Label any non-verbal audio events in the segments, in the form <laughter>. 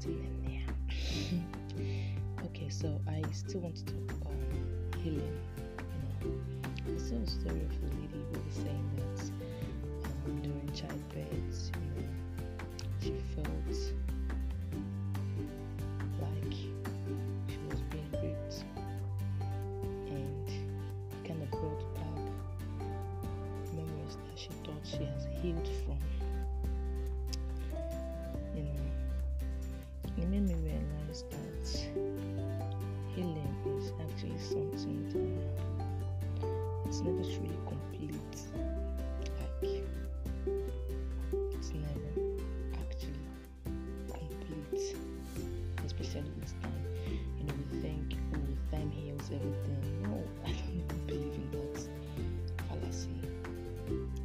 <laughs> okay, so I still want to talk about healing. You know, I saw a story of a lady who was saying that um, during childbirth, you know, she felt like she was being raped and kind of brought back memories that she thought she has healed from. It's never truly complete. Like, it's never actually complete, especially with time. You know, we think, oh, time heals everything. No, <laughs> I don't even believe in that fallacy.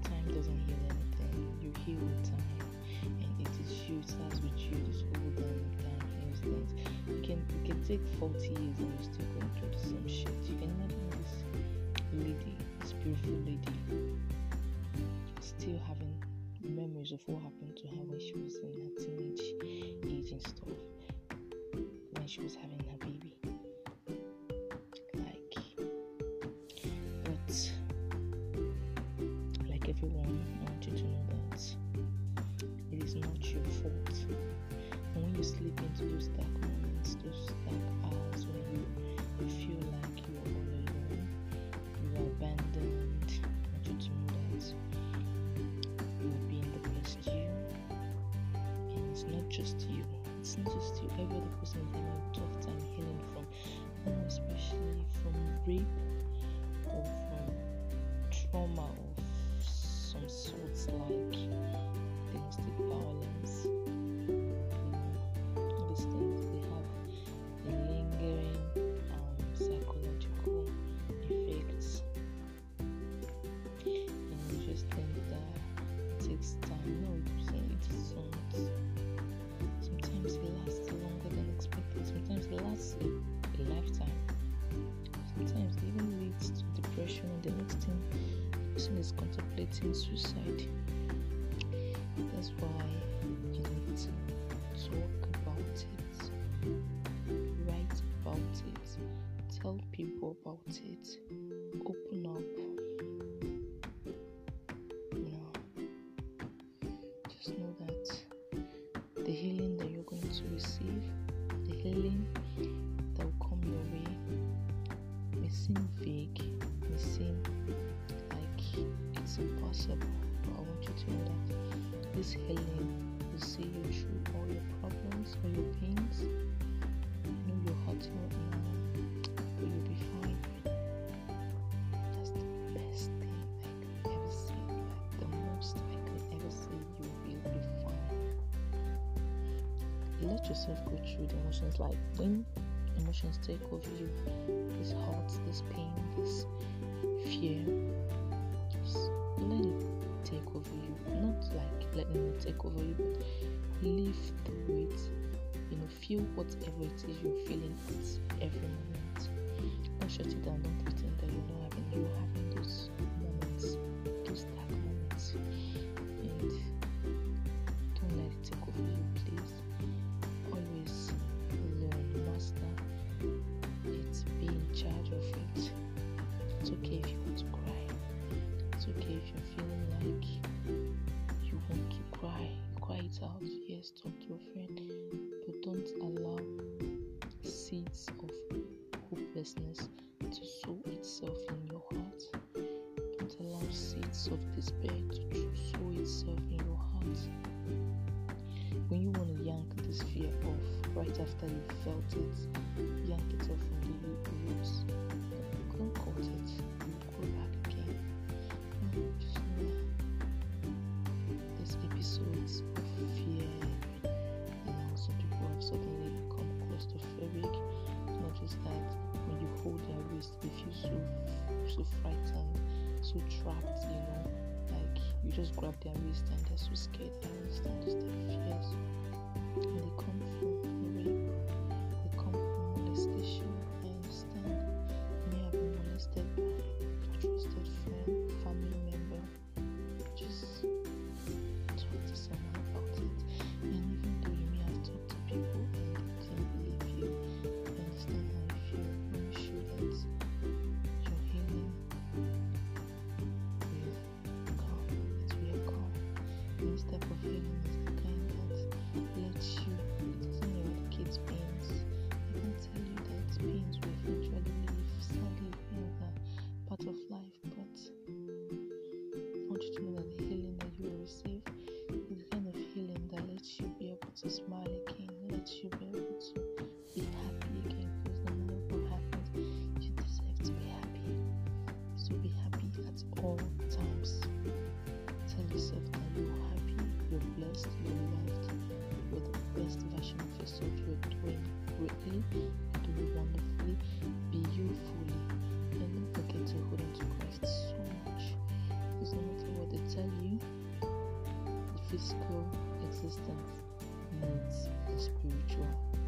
Time doesn't heal anything. You heal with time, and it is you. It starts with you. This whole damn time heals things. You can you can take 40 years and you're still going through the same shit. You can this lady, beautiful lady, still having memories of what happened to her when she was in her teenage age and stuff. When she was having her baby. Like but like everyone, I want you to know that it is not your fault. And when you slip into those dark moments, those just you. It's not just you. Every other person is next thing person is contemplating suicide. That's why you need to talk about it, write about it, tell people about it, open up. This healing will see you through all your problems, all your pains. I know you're hurting right now, but you'll be fine. That's the best thing I can ever say. Like the most I can ever say, you will be fine. Let yourself go through the emotions. Like when emotions take over you, this hurt, this pain, this fear, letting take over you, but live through it. You know, feel whatever it is you're feeling at every moment. Don't shut it down. Don't pretend that you're not having. You're having out. Yes, talk to a friend, but don't allow seeds of hopelessness to sow itself in your heart. Don't allow seeds of despair to sow itself in your heart. When you want to yank this fear off right after you felt it, yank it off from the roots. Hold their wrist, they feel so so frightened, so trapped, you know. Like you just grab their wrist and they're so scared. I understand type of fears. And they to smile again. Let you be able to be happy again. Because no matter what happens, you deserve to be happy. So be happy at all times. Tell yourself that you're happy, you're blessed, you're loved, you're the best version of yourself. You're doing greatly, you're doing wonderfully. Be you fully. And don't forget to hold on to Christ so much. Because no matter what they tell you, the physical existence the spiritual.